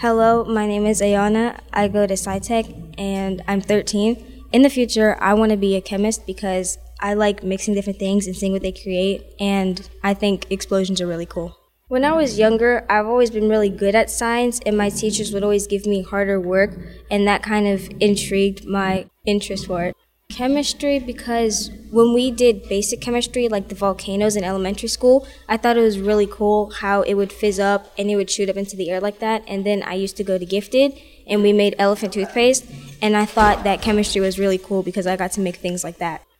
Hello, my name is Ayanna. I go to SciTech and I'm 13. In the future, I want to be a chemist because I like mixing different things and seeing what they create, and I think explosions are really cool. When I was younger, I've always been really good at science, and my teachers would always give me harder work, and that kind of intrigued my interest for it. Chemistry, because when we did basic chemistry, like the volcanoes in elementary school, I thought it was really cool how it would fizz up and it would shoot up into the air like that. And then I used to go to Gifted, and we made elephant toothpaste, and I thought that chemistry was really cool because I got to make things like that.